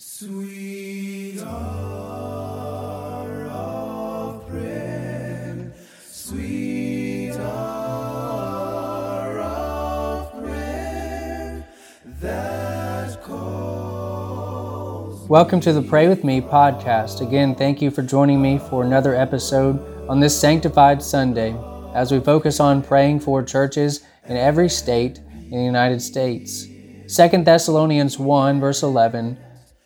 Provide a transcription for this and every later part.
Sweet hour of prayer, sweet hour of prayer that calls. Welcome to the Pray With Me podcast. Again, thank you for joining me for another episode on this Sanctified Sunday as we focus on praying for churches in every state in the United States. 2 Thessalonians 1, verse 11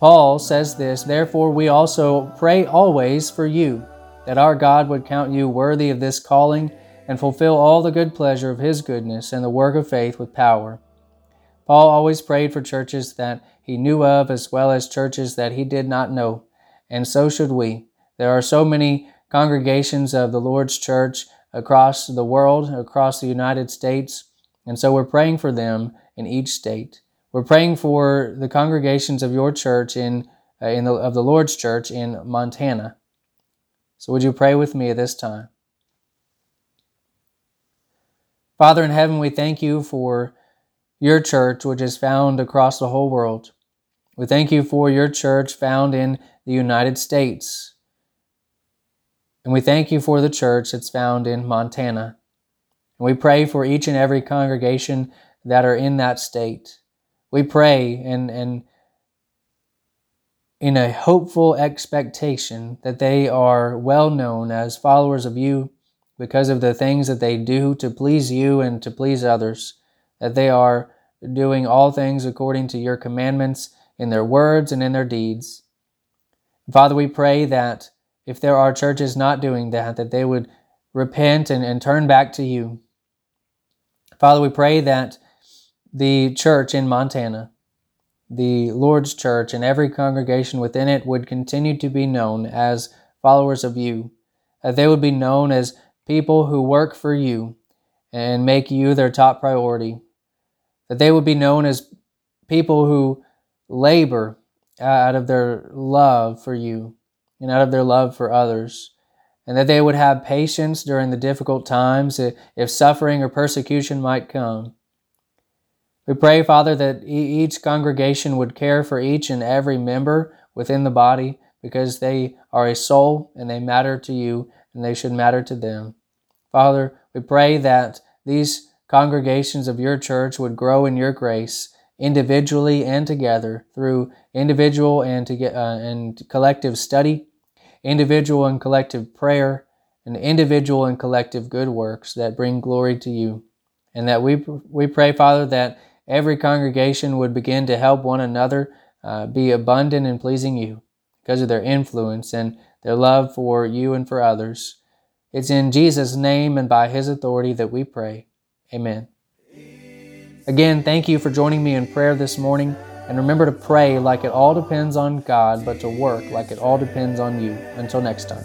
Paul says this Therefore, we also pray always for you, that our God would count you worthy of this calling and fulfill all the good pleasure of his goodness and the work of faith with power. Paul always prayed for churches that he knew of as well as churches that he did not know, and so should we. There are so many congregations of the Lord's church across the world, across the United States, and so we're praying for them in each state. We're praying for the congregations of your church in, uh, in the, of the Lord's church in Montana. So would you pray with me at this time? Father in heaven, we thank you for your church, which is found across the whole world. We thank you for your church found in the United States. And we thank you for the church that's found in Montana. And we pray for each and every congregation that are in that state. We pray and, and in a hopeful expectation that they are well known as followers of you because of the things that they do to please you and to please others, that they are doing all things according to your commandments in their words and in their deeds. Father, we pray that if there are churches not doing that, that they would repent and, and turn back to you. Father, we pray that the church in Montana, the Lord's church, and every congregation within it would continue to be known as followers of you, that they would be known as people who work for you and make you their top priority, that they would be known as people who labor out of their love for you and out of their love for others, and that they would have patience during the difficult times if suffering or persecution might come we pray, Father, that each congregation would care for each and every member within the body because they are a soul and they matter to you and they should matter to them. Father, we pray that these congregations of your church would grow in your grace individually and together through individual and, to get, uh, and collective study, individual and collective prayer, and individual and collective good works that bring glory to you. And that we, we pray, Father, that every congregation would begin to help one another uh, be abundant in pleasing you because of their influence and their love for you and for others. It's in Jesus' name and by His authority that we pray. Amen. Again, thank you for joining me in prayer this morning. And remember to pray like it all depends on God, but to work like it all depends on you. Until next time.